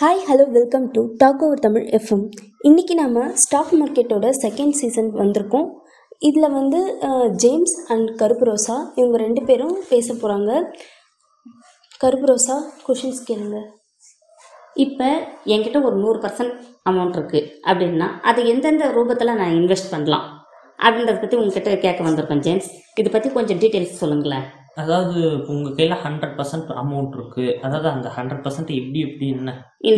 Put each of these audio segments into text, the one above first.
Hi hello welcome to talk over Tamil FM இன்றைக்கி நம்ம stock மார்க்கெட்டோட செகண்ட் சீசன் வந்திருக்கோம். இதில் வந்து ஜேம்ஸ் அண்ட் கருப்பு ரோசா இவங்க ரெண்டு பேரும் பேச போகிறாங்க கருப்பு ரோசா கொஷின்ஸ் கேளுங்க. இப்போ என்கிட்ட ஒரு நூறு பர்சன்ட் அமௌண்ட் இருக்குது அப்படின்னா அது எந்தெந்த ரூபத்தில் நான் இன்வெஸ்ட் பண்ணலாம்? அப்படின்றத பற்றி உங்ககிட்ட கேட்க வந்திருக்கேன் ஜேம்ஸ் இதை பற்றி கொஞ்சம் டீட்டெயில்ஸ் சொல்லுங்களேன். அதாவது உங்கள் கையில் ஹண்ட்ரட் பர்சன்ட் அமௌண்ட் இருக்குது அதாவது அந்த ஹண்ட்ரட் பர்சன்ட் எப்படி எப்படி என்ன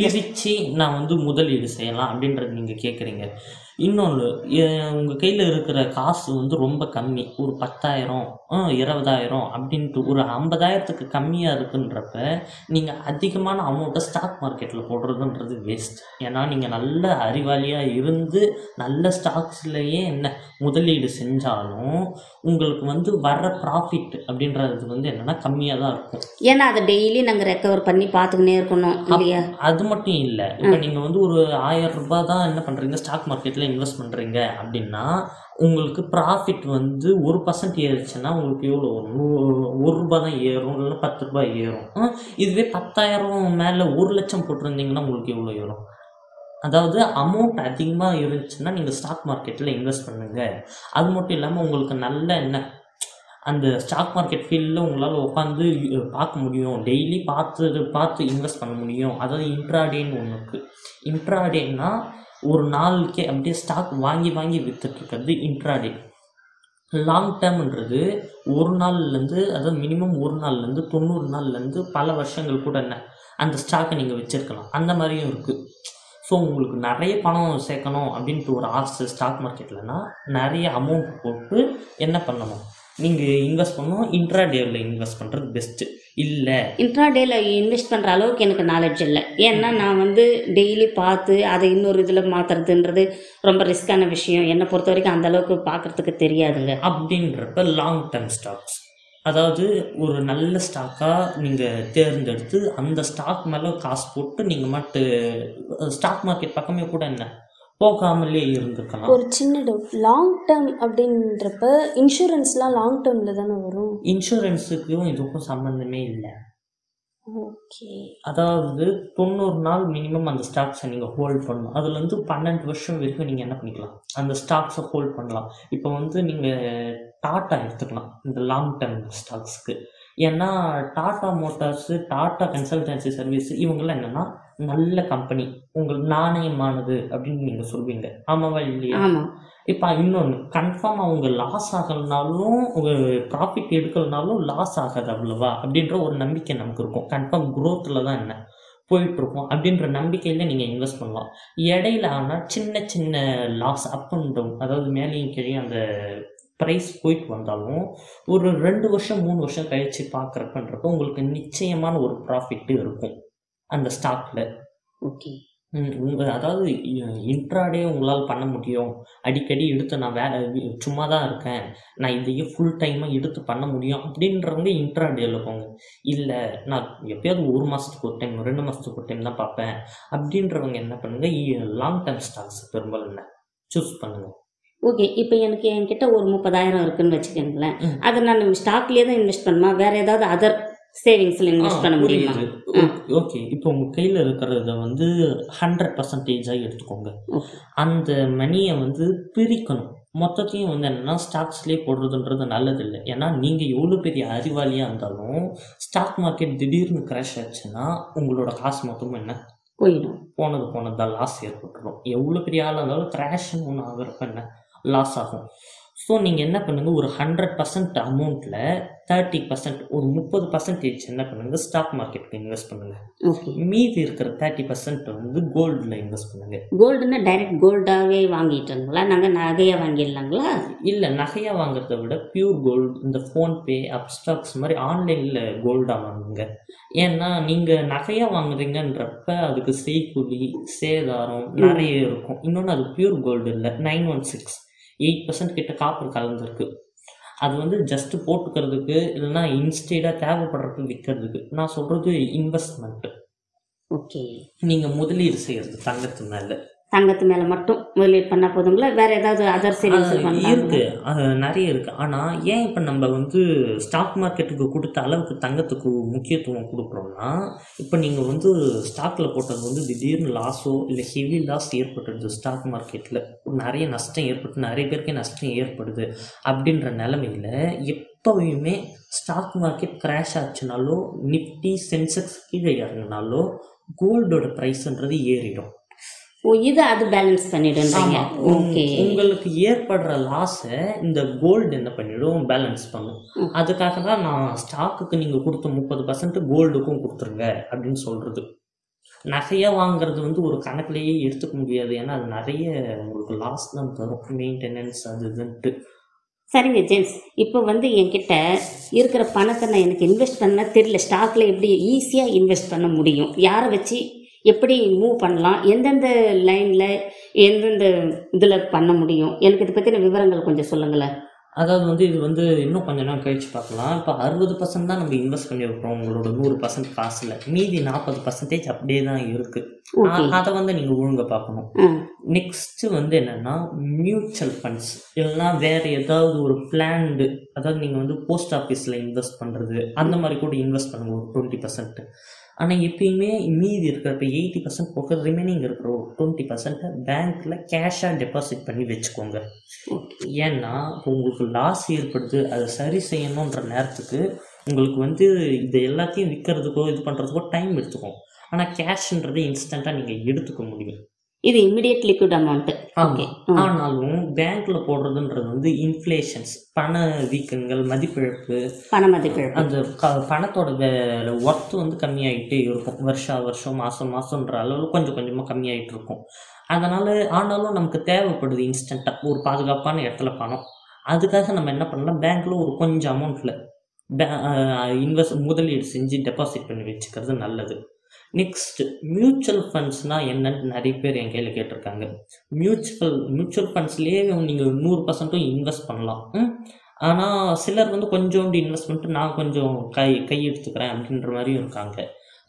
பிரித்து நான் வந்து முதலீடு செய்யலாம் அப்படின்றது நீங்கள் கேட்குறீங்க இன்னொன்று உங்கள் கையில் இருக்கிற காசு வந்து ரொம்ப கம்மி. ஒரு பத்தாயிரம் இருபதாயிரம் அப்படின்ட்டு ஒரு ஐம்பதாயிரத்துக்கு கம்மியாக இருக்குன்றப்ப நீங்கள் அதிகமான அமௌண்ட்டை ஸ்டாக் மார்க்கெட்டில் போடுறதுன்றது வேஸ்ட் ஏன்னா நீங்கள் நல்ல அறிவாளியாக இருந்து நல்ல ஸ்டாக்ஸ்லேயே என்ன முதலீடு செஞ்சாலும் உங்களுக்கு வந்து வர்ற ப்ராஃபிட் அப்படின்றது வந்து என்னென்னா கம்மியாக தான் இருக்கும். ஏன்னா அதை டெய்லி நாங்கள் ரெக்கவர் பண்ணி பார்த்துக்கினே இருக்கணும் இல்லையா? அது மட்டும் இல்லை. இப்போ நீங்கள் வந்து ஒரு ஆயிரம் ரூபாய் தான் என்ன பண்ணுறீங்க ஸ்டாக் மார்க்கெட்டில் இன்வெஸ்ட் பண்ணுறீங்க அப்படின்னா உங்களுக்கு ப்ராஃபிட் வந்து ஒரு பர்சன்ட் ஏறுச்சுன்னா உங்களுக்கு எவ்வளோ வரும்? நூ- ஒரு ரூபா தான் ஏறும் இல்லைன்னா பத்து ரூபாய் ஏறும். இதுவே பத்தாயிரம் மேலே ஒரு லட்சம் போட்டிருந்தீங்கன்னா உங்களுக்கு எவ்வளோ ஏறும் அதாவது அமௌண்ட் அதிகமாக இருந்துச்சுன்னா நீங்கள் ஸ்டாக் மார்க்கெட்டில் இன்வெஸ்ட் பண்ணுங்கள் அது மட்டும் இல்லாமல் உங்களுக்கு நல்ல என்ன? அந்த ஸ்டாக் மார்க்கெட் ஃபீல்டில் உங்களால் உட்காந்து பார்க்க முடியும். டெய்லி பார்த்து பார்த்து இன்வெஸ்ட் பண்ண முடியும். அதாவது இன்ட்ராடேன்னு ஒன்று இருக்குது இன்ட்ராடேன்னா ஒரு நாளுக்கே அப்படியே ஸ்டாக் வாங்கி வாங்கி விற்றுட்ருக்கிறது இன்ட்ராடே லாங் டேர்ம்ன்றது ஒரு நாள்லேருந்து அதாவது மினிமம் ஒரு நாள்லேருந்து தொண்ணூறு நாள்லேருந்து பல வருஷங்கள் கூட என்ன அந்த ஸ்டாக்கை நீங்கள் வச்சுருக்கலாம். அந்த மாதிரியும் இருக்குது ஸோ உங்களுக்கு நிறைய பணம் சேர்க்கணும் அப்படின்ட்டு ஒரு ஆசை ஸ்டாக் மார்க்கெட்லனா நிறைய அமௌண்ட் போட்டு என்ன பண்ணணும்? நீங்கள் இன்வெஸ்ட் பண்ணணும் இன்ட்ராடேவில் இன்வெஸ்ட் பண்ணுறது பெஸ்ட்டு இல்லை. இன்ட்ராடேல இன்வெஸ்ட் பண்ணுற அளவுக்கு எனக்கு நாலேஜ் இல்லை. ஏன்னா நான் வந்து டெய்லி பார்த்து அதை இன்னொரு இதில் மாற்றுறதுன்றது ரொம்ப ரிஸ்க்கான விஷயம். என்னை பொறுத்த வரைக்கும் அந்த அளவுக்கு பார்க்குறதுக்கு தெரியாதுங்க. அப்படின்றப்ப லாங் டேர்ம் ஸ்டாக்ஸ் அதாவது ஒரு நல்ல ஸ்டாக்காக நீங்கள் தேர்ந்தெடுத்து அந்த ஸ்டாக் மேலே காசு போட்டு நீங்கள் மட்டு ஸ்டாக் மார்க்கெட் பக்கமே கூட என்ன? போகாமலே இருந்துக்கலாம். ஒரு சின்ன டவுட் லாங் டேர்ம் அப்படின்றப்ப இன்சூரன்ஸ்லாம் லாங் டேர்மில் தானே வரும்? இன்சூரன்ஸுக்கும் இதுக்கும் சம்மந்தமே இல்லை. ஓகே அதாவது தொண்ணூறு நாள் மினிமம் அந்த ஸ்டாக்ஸை நீங்கள் ஹோல்ட் பண்ணணும். அதுலேருந்து பன்னெண்டு வருஷம் வரைக்கும் நீங்கள் என்ன பண்ணிக்கலாம்? அந்த ஸ்டாக்ஸை ஹோல்ட் பண்ணலாம். இப்போ வந்து நீங்கள் டாட்டா எடுத்துக்கலாம். இந்த லாங் டேர்ம் ஸ்டாக்ஸ்க்கு ஏன்னா Tata motors Tata consultancy service இவங்கெல்லாம் என்னென்னா நல்ல கம்பெனி உங்களுக்கு நாணயமானது அப்படின்னு நீங்கள் சொல்வீங்க. ஆமாவா இல்லையா? இப்போ இன்னொன்று கன்ஃபார்ம் அவங்க லாஸ் ஆகலனாலும் ப்ராஃபிட் எடுக்கலனாலும் லாஸ் ஆகாது அவ்வளவா? அப்படின்ற ஒரு நம்பிக்கை நமக்கு இருக்கும். கன்ஃபார்ம் க்ரோத்தில் தான் என்ன? போயிட்டுருக்கோம் அப்படின்ற நம்பிக்கையில் நீங்கள் இன்வெஸ்ட் பண்ணலாம். இடையில ஆனால் சின்ன சின்ன லாஸ் அப் அண்ட் டவுன் அதாவது மேலேயும் கீழே அந்த ப்ரைஸ் போயிட்டு வந்தாலும் ஒரு ரெண்டு வருஷம் மூணு வருஷம் கழித்து பார்க்குறப்பன்றப்ப உங்களுக்கு நிச்சயமான ஒரு ப்ராஃபிட்டு இருக்கும். அந்த ஸ்டாக்கில் ஓகே. உங்கள் அதாவது இன்ட்ராடே உங்களால் பண்ண முடியும். அடிக்கடி எடுத்து நான் வே சும்மா தான் இருக்கேன். நான் இதையே ஃபுல் டைமாக எடுத்து பண்ண முடியும். அப்படின்றவங்க இன்ட்ராடேயில் போங்க இல்லை நான் எப்பயாவது ஒரு மாதத்துக்கு ஒரு டைம் ரெண்டு மாதத்துக்கு ஒரு டைம் தான் பார்ப்பேன். அப்படின்றவங்க என்ன பண்ணுங்கள் லாங் டேர்ம் ஸ்டாக்ஸ் பெரும்பாலும் என்ன சூஸ் பண்ணுங்கள் ஓகே இப்போ எனக்கு என்கிட்ட ஒரு முப்பதாயிரம் இருக்குன்னு வச்சுக்கோங்களேன். அதை நான் ஸ்டாக்லேயே தான் இன்வெஸ்ட் பண்ணுமா? வேற ஏதாவது அதர் சேவிங்ஸில் இன்வெஸ்ட் பண்ண முடியுமா. ஓகே. இப்போ உங்கள் கையில் இருக்கிறத வந்து ஹண்ட்ரட் பர்சன்டேஜாக எடுத்துக்கோங்க. அந்த மணியை வந்து பிரிக்கணும். மொத்தத்தையும் வந்து என்னென்னா ஸ்டாக்ஸ்லேயே போடுறதுன்றது நல்லதில்லை. ஏன்னா நீங்கள் எவ்வளோ பெரிய அறிவாளியாக இருந்தாலும் ஸ்டாக் மார்க்கெட் திடீர்னு கிராஷ் ஆச்சுன்னா உங்களோட காசு மொத்தமும் என்ன? போயிடும். போனது போனதான் லாஸ் ஏற்பட்டுரும். எவ்வளோ பெரிய ஆளாக இருந்தாலும் கிராஷ்னு ஒன்று ஆகிறப்ப என்ன? லாஸ் ஆகும். ஸோ நீங்கள் என்ன பண்ணுங்கள் ஒரு ஹண்ட்ரட் பர்சன்ட் அமௌண்ட்டில் தேர்ட்டி பர்சன்ட் ஒரு முப்பது பர்சன்டேஜ் என்ன பண்ணுங்கள் ஸ்டாக் மார்க்கெட்டுக்கு இன்வெஸ்ட் பண்ணுங்கள் மீதி இருக்கிற தேர்ட்டி பர்சன்ட் வந்து கோல்டில் இன்வெஸ்ட் பண்ணுங்கள் கோல்டுன்னா டைரக்ட் கோல்டாகவே வாங்கிட்டுங்களா நாங்கள் நகையாக வாங்கிடலாங்களா? இல்லை நகையாக வாங்குறத விட பியூர் கோல்டு இந்த ஃபோன்பே அப்ஸ்டாக்ஸ் மாதிரி ஆன்லைனில் கோல்டாக வாங்குங்க. ஏன்னா நீங்கள் நகையாக வாங்குறீங்கன்றப்ப அதுக்கு செய்கூலி சேதாரம் நிறைய இருக்கும். இன்னொன்று அது பியூர் கோல்டு இல்லை. Nine one six eight percent கிட்ட காப்பர் கலந்துருக்கு. அது வந்து ஜஸ்ட் போட்டுக்கிறதுக்கு இல்லைன்னா இன்ஸ்டேடாக தேவைப்படுறதுக்கு விற்கிறதுக்கு நான் சொல்கிறது இன்வெஸ்ட்மெண்ட்டு ஓகே நீங்கள் முதலீடு செய்கிறது தங்கத்து மேலே. தங்கத்து மேலே மட்டும் முதலீடு பண்ணால் போதுங்களா? வேறு ஏதாவது அதர் சேவிங்ஸ் இருக்கு. அது நிறைய இருக்கு. ஆனா ஏன் இப்ப நம்ம வந்து ஸ்டாக் மார்க்கெட்டுக்கு கொடுத்த அளவுக்கு தங்கத்துக்கு முக்கியத்துவம் கொடுக்குறோம்னா இப்ப நீங்க வந்து ஸ்டாக்ல போட்டது வந்து திடீர்னு லாஸோ இல்லை ஹெவி லாஸ் ஏற்பட்டுடுது ஸ்டாக் மார்க்கெட்ல நிறைய நஷ்டம் ஏற்பட்டு நிறைய பேருக்கு நஷ்டம் ஏற்படுது அப்படின்ற நிலமையில எப்பவுமே ஸ்டாக் மார்க்கெட் கிராஷ் ஆச்சுனாலோ நிஃப்டி சென்செக்ஸ் கீழே இறங்கினாலோ கோல்டோட ப்ரைஸ்ன்றது ஏறிடும். ஓ இது அது பேலன்ஸ் பண்ணிடுன்றீங்க. ஓகே உங்க- உங்களுக்கு ஏற்படுற லாஸை இந்த கோல்டு என்ன பண்ணிடும்? பேலன்ஸ் பண்ணும். அதுக்காக தான் நான் ஸ்டாக்குக்கு நீங்கள் கொடுத்த முப்பது பர்சன்ட் கோல்டுக்கும் கொடுத்துருங்க அப்படின்னு சொல்கிறது நகையா வாங்குறது வந்து ஒரு கணக்குலேயே எடுத்துக்க முடியாது. ஏன்னா அது நிறைய உங்களுக்கு லாஸ் தான் தரும். மெயின்டெனன்ஸ் அது இதுன்ட்டு. சரிங்க ஜேம்ஸ் இப்போ வந்து என்கிட்ட இருக்கிற பணத்தை நான் எனக்கு இன்வெஸ்ட் பண்ண தெரியல. ஸ்டாக்ல எப்படி ஈஸியாக இன்வெஸ்ட் பண்ண முடியும்? யாரை வச்சு எப்படி மூவ் பண்ணலாம்? எந்தெந்த லைனில் எந்தெந்த இதில் பண்ண முடியும்? எனக்கு இதை பற்றின விவரங்கள் கொஞ்சம் சொல்லுங்களேன். அதாவது வந்து இது வந்து இன்னும் கொஞ்ச நாள் கழிச்சு பார்க்கலாம். இப்போ அறுபது பர்சன்ட் தான் நம்ம இன்வெஸ்ட் பண்ணியிருக்கிறோம். உங்களோட நூறு பர்சன்ட் காசில். மீதி நாற்பது பர்சன்டேஜ் அப்படியே தான் இருக்குது அதை வந்து நீங்கள் ஒழுங்கா பார்க்கணும். ஆ. நெக்ஸ்ட் வந்து என்னன்னா மியூச்சுவல் ஃபண்ட்ஸ் இல்லைன்னா வேற ஏதாவது ஒரு பிளான்டு அதாவது நீங்கள் வந்து போஸ்ட் ஆஃபீஸில் இன்வெஸ்ட் பண்ணுறது அந்த மாதிரி கூட இன்வெஸ்ட் பண்ணுங்க. ஒரு டுவெண்ட்டி பர்சன்ட் ஆனால் எப்பயுமே மீதி இருக்கிற இப்போ எயிட்டி பர்சன்ட் போக ரிமைனிங் இருக்கிற ஒரு டுவெண்ட்டி பர்சன்ட்டை பேங்க்கில் கேஷாக டெபாசிட் பண்ணி வச்சுக்கோங்க. ஓகே ஏன்னா இப்போ உங்களுக்கு லாஸ் ஏற்படுது அதை சரி செய்யணுன்ற நேரத்துக்கு உங்களுக்கு வந்து இது எல்லாத்தையும் விற்கிறதுக்கோ இது பண்ணுறதுக்கோ டைம் எடுத்துக்கும். ஆனால் கேஷ்ன்றது இன்ஸ்டண்ட்டாக நீங்கள் எடுத்துக்க முடியும். இது இமிடியேட் லிக்விட் அமௌண்ட்டு ஓகே ஆனாலும் பேங்க்ல போடுறதுன்றது வந்து இன்ஃப்ளேஷன்ஸ் பண வீக்கங்கள் மதிப்பிழப்பு பண மதிப்பிழப்பு. அந்த பணத்தோட ஒர்த்து வந்து கம்மியாயிட்டே இருக்கும். வருஷா வருஷம் மாதம் மாதம்ன்ற அளவில் கொஞ்சம் கொஞ்சமாக கம்மியாயிட்டு இருக்கும். அதனால் ஆனாலும் நமக்கு தேவைப்படுது இன்ஸ்டண்ட்டாக ஒரு பாதுகாப்பான இடத்துல பணம். அதுக்காக நம்ம என்ன பண்ணலாம்? பேங்க்கில் ஒரு கொஞ்சம் அமௌண்ட்டில் இன்வெஸ்ட் முதலீடு செஞ்சு டெபாசிட் பண்ணி வச்சுக்கிறது நல்லது. நெக்ஸ்ட் மியூச்சுவல் ஃபண்ட்ஸ்னால் என்னன்னு நிறைய பேர் என் கையில் கேட்டிருக்காங்க. மியூச்சுவல் மியூச்சுவல் ஃபண்ட்ஸ்லேயே நீங்கள் நூறு பர்சன்ட்டும் இன்வெஸ்ட் பண்ணலாம். ஆனால் சிலர் வந்து கொஞ்சோண்டு இன்வெஸ்ட் பண்ணிட்டு நான் கொஞ்சம் கை கை எடுத்துக்கிறேன் அப்படின்ற மாதிரியும் இருக்காங்க.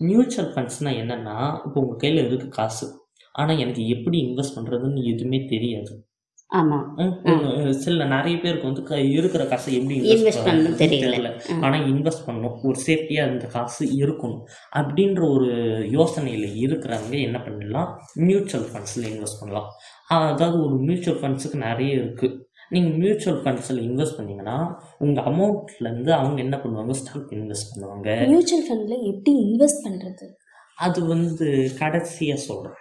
மியூச்சுவல் ஃபண்ட்ஸ்னால் என்னென்னா இப்போ உங்கள் கையில் இருக்குது காசு? ஆனால் எனக்கு எப்படி இன்வெஸ்ட் பண்ணுறதுன்னு எதுவுமே தெரியாது. ஆமாம் சில நிறைய பேருக்கு வந்து க- இருக்கிற காசை எப்படி Invest பண்ணணும்னு தெரியல. ஆனால் இன்வெஸ்ட் பண்ணணும். ஒரு சேஃப்டியாக அந்த காசு இருக்கணும். அப்படின்ற ஒரு யோசனையில் இருக்கிறவங்க என்ன பண்ணலாம்? மியூச்சுவல் ஃபண்ட்ஸில் இன்வெஸ்ட் பண்ணலாம். அதாவது ஒரு மியூச்சுவல் ஃபண்ட்ஸுக்கு நிறைய இருக்குது நீங்கள் மியூச்சுவல் ஃபண்ட்ஸில் இன்வெஸ்ட் பண்ணீங்கன்னா உங்கள் அமௌண்ட்லேருந்து அவங்க என்ன பண்ணுவாங்க? ஸ்டாக் இன்வெஸ்ட் பண்ணுவாங்க. மியூச்சுவல் ஃபண்டில் எப்படி இன்வெஸ்ட் பண்ணுறது அது வந்து கடைசியாக சொல்கிறேன்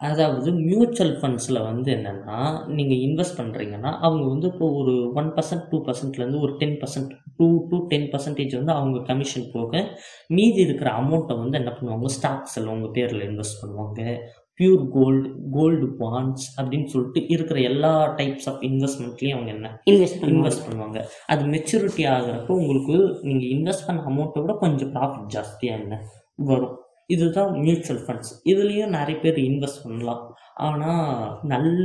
அதாவது மியூச்சுவல் ஃபண்ட்ஸில் வந்து என்னென்னா நீங்கள் இன்வெஸ்ட் பண்ணுறீங்கன்னா அவங்க வந்து இப்போ ஒரு ஒன் பர்சன்ட் டூ பர்சன்ட்லேருந்து ஒரு ten percent two to ten percentage வந்து அவங்க கமிஷன் போக மீதி இருக்கிற அமௌண்ட்டை வந்து என்ன பண்ணுவாங்க? ஸ்டாக்ஸில் உங்கள் பேரில் இன்வெஸ்ட் பண்ணுவாங்க. பியூர் கோல்டு கோல்டு பாண்ட்ஸ் அப்படின்னு சொல்லிட்டு இருக்கிற எல்லா டைப்ஸ் ஆஃப் இன்வெஸ்ட்மெண்ட்லேயும் அவங்க என்ன? இன்வெஸ்ட் இன்வெஸ்ட் பண்ணுவாங்க. அது மெச்சூரிட்டி ஆகுறப்போ உங்களுக்கு நீங்கள் இன்வெஸ்ட் பண்ண அமௌண்ட்டை விட கொஞ்சம் ப்ராஃபிட் ஜாஸ்தியாக என்ன? வரும். இதுதான் மியூச்சுவல் ஃபண்ட்ஸ் இதுலேயும் நிறைய பேர் இன்வெஸ்ட் பண்ணலாம். ஆனால் நல்ல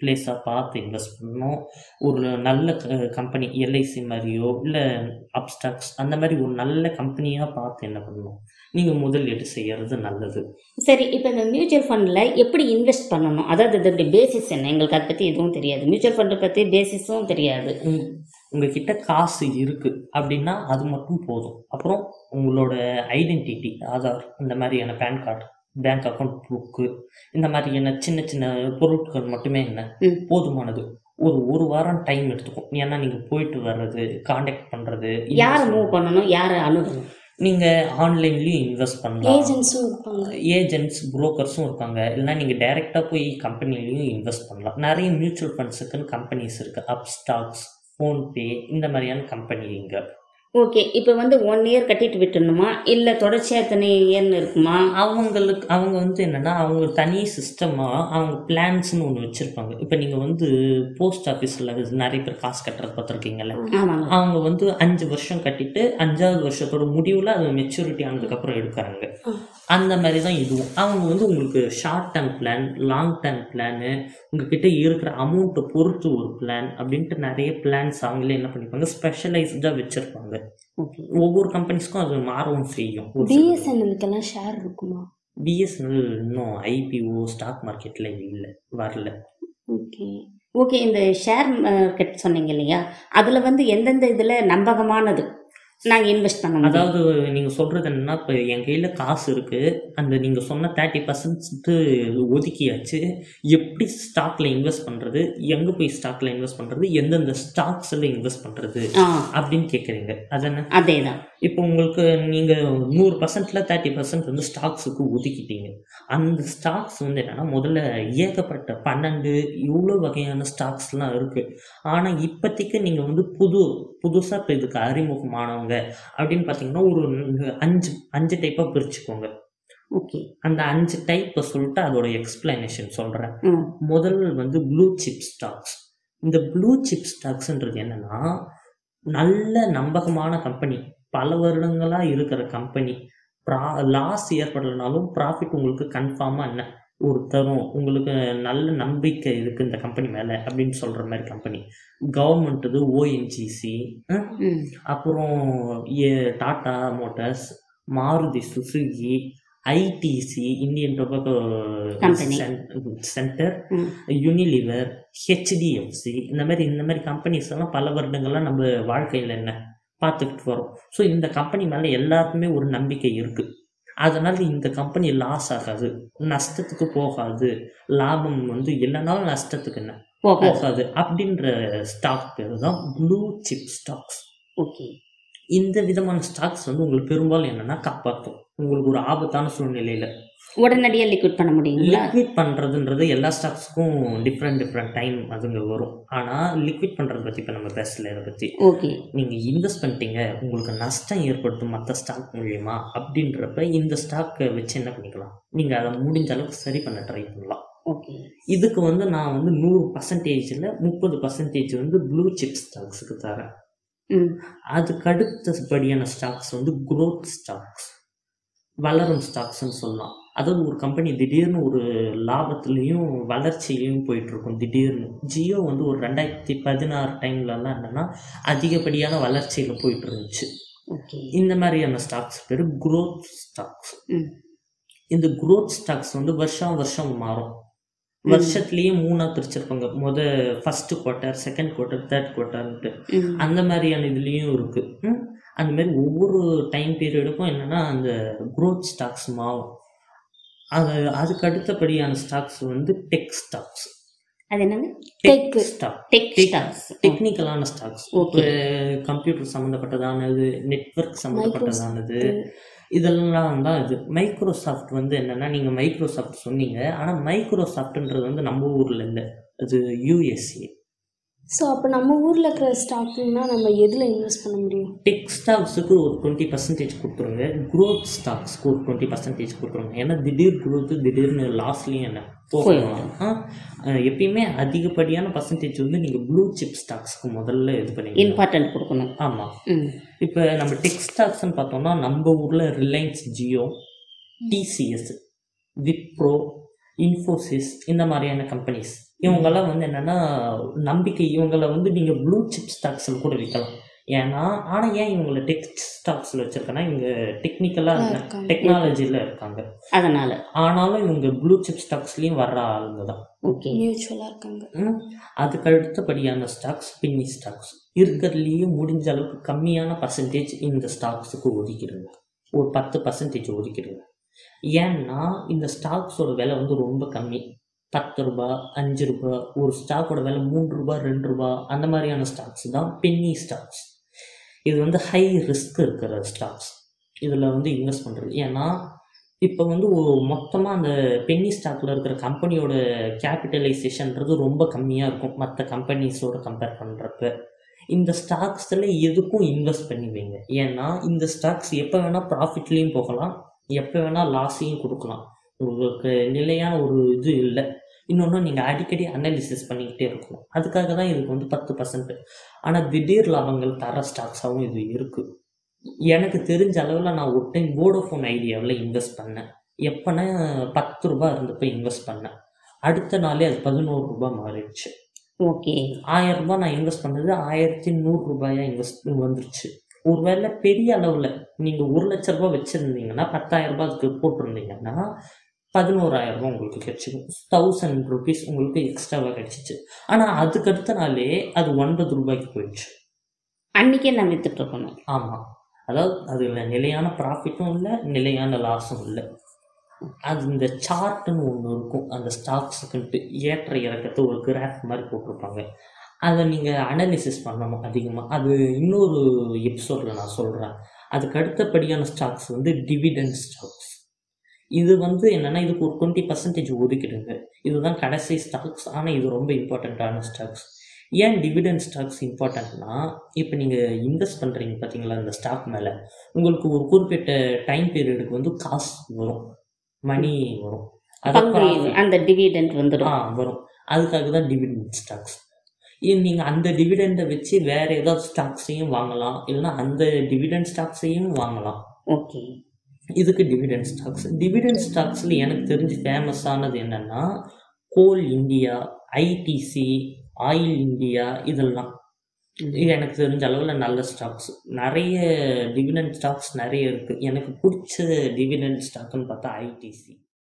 பிளேஸாக பார்த்து இன்வெஸ்ட் பண்ணணும். ஒரு நல்ல கம்பெனி எல்ஐசி மாதிரியோ இல்லை அப்ஸ்டாக்ஸ் அந்த மாதிரி ஒரு நல்ல கம்பெனியாக பார்த்து என்ன பண்ணணும்? நீங்கள் முதலீடு செய்கிறது நல்லது. சரி இப்போ இந்த மியூச்சுவல் ஃபண்டில் எப்படி இன்வெஸ்ட் பண்ணணும்? அதாவது இதோடைய பேசிஸ் என்ன? எங்களுக்கு அதை பற்றி எதுவும் தெரியாது. மியூச்சுவல் ஃபண்டை பற்றி பேசிஸும் தெரியாது. உங் உங்ககிட்ட காசு இருக்குது அப்படின்னா அது மட்டும் போதும். அப்புறம் உங்களோட ஐடென்டிட்டி ஆதார் இந்த மாதிரியான PAN card bank account book இந்த மாதிரியான சின்ன சின்ன பொருட்கள் மட்டுமே என்ன. போதுமானது. ஒரு ஒரு வாரம் டைம் எடுத்துக்கும். ஏன்னா நீங்கள் போயிட்டு வர்றது காண்டாக்ட் பண்ணுறது யாரை மூவ் பண்ணணும்? யாரை அணுகணும்? நீங்கள் ஆன்லைன்லேயும் இன்வெஸ்ட் பண்ணலாம். ஏஜென்ட்ஸும் இருப்பாங்க. ஏஜென்ட்ஸ் புரோக்கர்ஸும் இருக்காங்க. இல்லைனா நீங்கள் டைரெக்டாக போய் கம்பெனிலையும் இன்வெஸ்ட் பண்ணலாம். நிறைய மியூச்சுவல் ஃபண்ட்ஸுக்குன்னு கம்பெனிஸ் இருக்குது அப்ஸ்டாக்ஸ் ஃபோன்பே இந்த மாதிரியான கம்பெனிங்க. ஓகே இப்போ வந்து ஒன் இயர் கட்டிட்டு விட்டுணுமா இல்லை தொடர்ச்சியாக எத்தனை இயர்னு இருக்குமா? அவங்களுக்கு அவங்க வந்து என்னென்னா அவங்க தனி சிஸ்டமாக அவங்க பிளான்ஸ்னு ஒன்று வச்சுருப்பாங்க. இப்போ நீங்கள் வந்து போஸ்ட் ஆஃபீஸில் நிறைய பேர் காசு கட்டுறது பார்த்துருக்கீங்கல்ல? அவங்க வந்து அஞ்சு வருஷம் கட்டிட்டு அஞ்சாவது வருஷத்தோட முடிவில் அது மெச்சூரிட்டி ஆனதுக்கப்புறம் எடுக்கிறாங்க. அந்த மாதிரி தான் இதுவும். அவங்க வந்து உங்களுக்கு short term plan long term plan உங்ககிட்ட இருக்கிற அமௌண்ட்டை பொறுத்து ஒரு பிளான் அப்படின்ட்டு நிறைய பிளான்ஸ் அவங்களே என்ன பண்ணிப்பாங்க? ஸ்பெஷலைஸ்டாக வச்சுருப்பாங்க. ஓகே ஒவ்வொரு கம்பெனிஸ்க்கும் அது மாறவும் செய்யும். பிஎஸ்என்எலுக்கெல்லாம் ஷேர் இருக்குமா? பிஎஸ்என்எல் இன்னும் ஐபிஓ ஸ்டாக் மார்க்கெட்டில் இல்லை வரல. ஓகே ஓகே இந்த ஷேர் மார்க்கெட் சொன்னீங்க இல்லையா? அதில் வந்து எந்தெந்த இதில் நம்பகமானது? நாங்கள் இன்வெஸ்ட் பண்ண அதாவது நீங்கள் சொல்கிறது என்னன்னா இப்போ என் கையில் காசு இருக்குது அந்த நீங்கள் சொன்ன தேர்ட்டி பர்சன்ட்டு ஒதுக்கியாச்சு. எப்படி ஸ்டாக்கில் இன்வெஸ்ட் பண்ணுறது எங்கே போய் ஸ்டாக்கில் இன்வெஸ்ட் பண்ணுறது எந்தெந்த ஸ்டாக்ஸில் இன்வெஸ்ட் பண்ணுறது அப்படின்னு கேட்குறீங்க அதானே அதே தான் இப்போ உங்களுக்கு நீங்கள் நூறு பர்சன்டில் தேர்ட்டி பர்சன்ட் வந்து ஸ்டாக்ஸுக்கு ஒதுக்கிட்டீங்க. அந்த ஸ்டாக்ஸ் வந்து என்னென்னா முதல்ல ஏகப்பட்ட பன்னெண்டு இவ்வளோ வகையான ஸ்டாக்ஸ்லாம் இருக்குது ஆனால் இப்போதைக்கு நீங்கள் வந்து புது புதுசாக இப்போ இதுக்கு அறிமுகமானவங்க அப்படின்னு பார்த்தீங்கன்னா ஒரு அஞ்சு அஞ்சு டைப்பாக பிரிச்சுக்கோங்க. ஓகே. அந்த அஞ்சு டைப்பை சொல்லிட்டு அதோட எக்ஸ்பிளனேஷன் சொல்கிறேன் முதல் வந்து ப்ளூ சிப் ஸ்டாக்ஸ் இந்த ப்ளூ சிப் ஸ்டாக்ஸ்ன்றது என்னன்னா நல்ல நம்பகமான கம்பெனி பல வருடங்களாக இருக்கிற கம்பெனி ப்ரா லாஸ் ஏற்படலைனாலும் ப்ராஃபிட் உங்களுக்கு கன்ஃபார்மாக என்ன? ஒரு தரும் உங்களுக்கு நல்ல நம்பிக்கை இருக்குது இந்த கம்பெனி மேலே அப்படின்னு சொல்கிற மாதிரி கம்பெனி கவர்மெண்ட் இது ஓஎன்ஜிசி அப்புறம் ஏ Tata motors Maruti Suzuki ITC Indian tobacco Company. Centre Unilever HDFC இந்த மாதிரி இந்த மாதிரி கம்பெனிஸ் எல்லாம் பல வருடங்களாக நம்ம வாழ்க்கையில் என்ன பார்த்துக்கிட்டு வரோம். ஸோ இந்த கம்பெனி மேலே எல்லாருக்குமே ஒரு நம்பிக்கை இருக்குது அதனால் இந்த கம்பெனி லாஸ் ஆகாது நஷ்டத்துக்கு போகாது லாபம் வந்து இல்லைனாலும் நஷ்டத்துக்கு என்ன? போகாது. போகாது அப்படின்ற ஸ்டாக் பேர் தான் ப்ளூ சிப் ஸ்டாக்ஸ் ஓகே. இந்த விதமான ஸ்டாக்ஸ் வந்து உங்களுக்கு பெரும்பாலும் என்னன்னா காப்பாற்றும். உங்களுக்கு ஒரு ஆபத்தான சூழ்நிலையில் உடனடியாக லிக்விட் பண்ண முடியுங்களா? லிக்விட் பண்ணுறதுன்றது எல்லா ஸ்டாக்ஸுக்கும் டிஃப்ரெண்ட் டிஃப்ரெண்ட் டைம் அதுங்க வரும். ஆனால் லிக்விட் பண்ணுறத பற்றி இப்போ நம்ம பேசல இதை பற்றி ஓகே நீங்கள் இன்வெஸ்ட் பண்ணிட்டீங்க உங்களுக்கு நஷ்டம் ஏற்படுத்தும் மற்ற ஸ்டாக் மூலியமா அப்படின்றப்ப இந்த ஸ்டாக்கை வச்சு என்ன பண்ணிக்கலாம்? நீங்கள் அதை முடிஞ்ச அளவுக்கு சரி பண்ண ட்ரை பண்ணலாம். ஓகே இதுக்கு வந்து நான் வந்து நூறு பர்சன்டேஜில் முப்பது பர்சன்டேஜ் வந்து ப்ளூ சிப் ஸ்டாக்ஸுக்கு தரேன். ம். அதுக்கு அடுத்தபடியான ஸ்டாக்ஸ் வந்து growth ஸ்டாக்ஸ் வளரும் ஸ்டாக்ஸ்னு சொல்லலாம். அதாவது ஒரு கம்பெனி திடீர்னு ஒரு லாபத்துலேயும் வளர்ச்சியிலையும் போயிட்டு இருக்கும் திடீர்னு. ஜியோ வந்து ஒரு ரெண்டாயிரத்தி பதினாறு டைம்லலாம் என்னென்னா அதிகப்படியான வளர்ச்சியில் போயிட்டு இருந்துச்சு இந்த மாதிரியான ஸ்டாக்ஸ் பேர் growth ஸ்டாக்ஸ் இந்த growth ஸ்டாக்ஸ் வந்து வருஷம் வருஷம் மாறும். வருஷத்துலேயே மூணாக பிரிச்சிருப்பாங்க. முத first quarter second quarter third குவார்ட்டர்ன்ட்டு ம். அந்த மாதிரியான இதுலேயும் இருக்குது அந்த மாதிரி ஒவ்வொரு டைம் பீரியடுக்கும் என்னென்னா அந்த growth ஸ்டாக்ஸ் மாறும். அது அதுக்கு அடுத்தபடியான ஸ்டாக்ஸ் வந்து டெக் ஸ்டாக்ஸ் அது என்னங்க. Stock tech Tech. ஸ்டாக்ஸ் டெக்னிக்கலான ஸ்டாக்ஸ் Okay. கம்ப்யூட்டர் சம்மந்தப்பட்டதானது நெட்வொர்க் சம்மந்தப்பட்டதானது இதெல்லாம் தான் இது. மைக்ரோசாஃப்ட் வந்து என்னென்னா நீங்கள் மைக்ரோசாஃப்ட் சொன்னீங்க. ஆனால் மைக்ரோசாஃப்ட்ன்றது வந்து நம்ம ஊரில் இல்லை. அது யூஎஸ்ஏ ஸோ அப்போ நம்ம ஊரில் இருக்கிற ஸ்டாக்னா நம்ம எதில் இன்வெஸ்ட் பண்ண முடியும்? டெக் ஸ்டாக்ஸுக்கு ஒரு டுவெண்ட்டி பர்சன்டேஜ் கொடுத்துருங்க. Growth ஸ்டாக்ஸ்க்கு ஒரு டுவெண்ட்டி பர்சன்டேஜ் கொடுத்துருங்க. ஏன்னா திடீர் growth திடீர்னு லாஸ்ட்லேயும் என்ன? போகலாம் எப்பயுமே அதிகப்படியான பர்சன்டேஜ் வந்து நீங்கள் ப்ளூ சிப் ஸ்டாக்ஸ்க்கு முதல்ல இது பண்ணி இம்பார்ட்டன்ட் கொடுக்கணும். ஆமாம் இப்போ நம்ம டெக் ஸ்டாக்ஸ்னு பார்த்தோம்னா நம்ம ஊரில் ரிலையன்ஸ் ஜியோ டிசிஎஸ் விப்ரோ இன்ஃபோசிஸ் இந்த மாதிரியான கம்பெனிஸ் இவங்கெல்லாம் வந்து என்னென்னா நம்பிக்கை இவங்கள வந்து நீங்கள் ப்ளூ சிப் ஸ்டாக்ஸில் கூட விற்கலாம் ஏன்னா ஆனால் ஏன் இவங்களை டெக் ஸ்டாக்ஸில் வச்சுருக்கேன்னா இவங்க டெக்னிக்கலாக. டெக்னாலஜியில் இருக்காங்க. அதனால். ஆனாலும் இவங்க ப்ளூ சிப் ஸ்டாக்ஸ்லேயும் வர்ற ஆளுங்க தான். ஓகே மியூச்சுவலாக இருக்காங்க. அதுக்கு அடுத்தபடியான ஸ்டாக்ஸ் பின்னி ஸ்டாக்ஸ் இருக்கிறதுலேயே முடிஞ்ச அளவுக்கு கம்மியான பர்சன்டேஜ் இந்த ஸ்டாக்ஸுக்கு ஒதுக்கிடுங்க. ஒரு பத்து பர்சன்டேஜ் ஒதுக்கிடுங்க. ஏன்னா இந்த ஸ்டாக்ஸோட விலை வந்து ரொம்ப கம்மி. பத்து ரூபா அஞ்சு ரூபா ஒரு ஸ்டாக்கோட விலை மூன்று ரூபா ரெண்டு ரூபா அந்த மாதிரியான ஸ்டாக்ஸ் தான் பென்னி ஸ்டாக்ஸ் இது வந்து ஹை ரிஸ்க் இருக்கிற ஸ்டாக்ஸ் இதில் வந்து இன்வெஸ்ட் பண்ணுறது ஏன்னா இப்போ வந்து மொத்தமாக அந்த பென்னி ஸ்டாக்கில் இருக்கிற கம்பெனியோட கேபிட்டலைசேஷன்றது ரொம்ப கம்மியாக இருக்கும். மற்ற கம்பெனிஸோட கம்பேர் பண்ணுறப்ப இந்த ஸ்டாக்ஸில் எதுக்கும் இன்வெஸ்ட் பண்ணி வைங்க ஏன்னா இந்த ஸ்டாக்ஸ் எப்போ வேணால் ப்ராஃபிட்லேயும் போகலாம். எப்போ வேணால் லாஸையும் கொடுக்கலாம். உங்களுக்கு நிலையான ஒரு இது இல்லை. இன்னொன்று நீங்கள் அடிக்கடி அனாலிசிஸ் பண்ணிக்கிட்டே இருக்கணும். அதுக்காக தான் இதுக்கு வந்து பத்து பர்சன்ட் ஆனால் திடீர் லாபங்கள் தர ஸ்டாக்ஸாகவும் இது இருக்குது எனக்கு தெரிஞ்ச அளவில் நான் ஒரு டைம் வோடோஃபோன் ஐடியாவில் இன்வெஸ்ட் பண்ணேன். எப்போனா பத்து ரூபாய் இருந்தப்போ இன்வெஸ்ட் பண்ணேன். அடுத்த நாளே அது பதினோரு ரூபாய் மாறிடுச்சு. ஓகே. ஆயிரம் ரூபாய் நான் இன்வெஸ்ட் பண்ணது ஆயிரத்தி நூறு ரூபாயா இன்வெஸ்ட் வந்துருச்சு. ஒருவேளை பெரிய அளவில் நீங்கள் ஒரு லட்ச ரூபாய் வச்சுருந்தீங்கன்னா பத்தாயிரம் ரூபாய்க்கு போட்டிருந்தீங்கன்னா பதினோராயிரம் ரூபாய் உங்களுக்கு கிடைச்சிடும் தௌசண்ட் ருபீஸ் உங்களுக்கு எக்ஸ்ட்ராவாக கிடைச்சிச்சு. ஆனால் அதுக்கு அடுத்த நாளே அது ஒன்பது ரூபாய்க்கு போயிடுச்சு. அன்னைக்கே நான் வித்துட்டு இருக்கணும். ஆமாம் அதாவது அதில் நிலையான ப்ராஃபிட்டும் இல்லை நிலையான லாஸும் இல்லை. அது இந்த சார்ட்டுன்னு ஒன்று இருக்கும். அந்த ஸ்டாக்ஸுக்குன்ட்டு ஏற்ற இறக்கத்தை ஒரு கிராஃப் மாதிரி போட்டிருப்பாங்க. அதை நீங்கள் அனாலிசிஸ் பண்ணணும் அதிகமாக அது இன்னொரு எபிசோடில் நான் சொல்கிறேன் அதுக்கு அடுத்தபடியான ஸ்டாக்ஸ் வந்து டிவிடெண்ட் ஸ்டாக்ஸ் இது வந்து என்னென்னா இதுக்கு ஒரு டுவெண்ட்டி பர்சன்டேஜ் ஒதுக்கிடுங்க. இதுதான் கடைசி ஸ்டாக்ஸ் ஆனால் இது ரொம்ப இம்பார்ட்டண்ட்டான ஸ்டாக்ஸ் ஏன் டிவிடெண்ட் ஸ்டாக்ஸ் இம்பார்ட்டண்ட்னா இப்போ நீங்கள் இன்வெஸ்ட் பண்ணுறீங்க பார்த்தீங்களா இந்த ஸ்டாக் மேலே. உங்களுக்கு ஒரு குறிப்பிட்ட டைம் பீரியடுக்கு வந்து காசு வரும். மணி வரும். அந்த டிவிடெண்ட் ஆ வந்துடும் வரும். அதுக்காக தான் டிவிடெண்ட் ஸ்டாக்ஸ் நீங்கள் அந்த டிவிடெண்டை வச்சு வேறு ஏதாவது ஸ்டாக்ஸையும் வாங்கலாம். இல்லைன்னா அந்த டிவிடெண்ட் ஸ்டாக்ஸையும் வாங்கலாம். ஓகே இதுக்கு டிவிடெண்ட் ஸ்டாக்ஸ் டிவிடெண்ட் ஸ்டாக்ஸில் எனக்கு தெரிஞ்சு ஃபேமஸானது என்னென்னா coal India ITC oil India இதெல்லாம். இது எனக்கு தெரிஞ்ச அளவில் நல்ல ஸ்டாக்ஸ் நிறைய டிவிடெண்ட் ஸ்டாக்ஸ் நிறைய இருக்குது எனக்கு பிடிச்ச டிவிடெண்ட் ஸ்டாக்குன்னு பார்த்தா ஐடிசி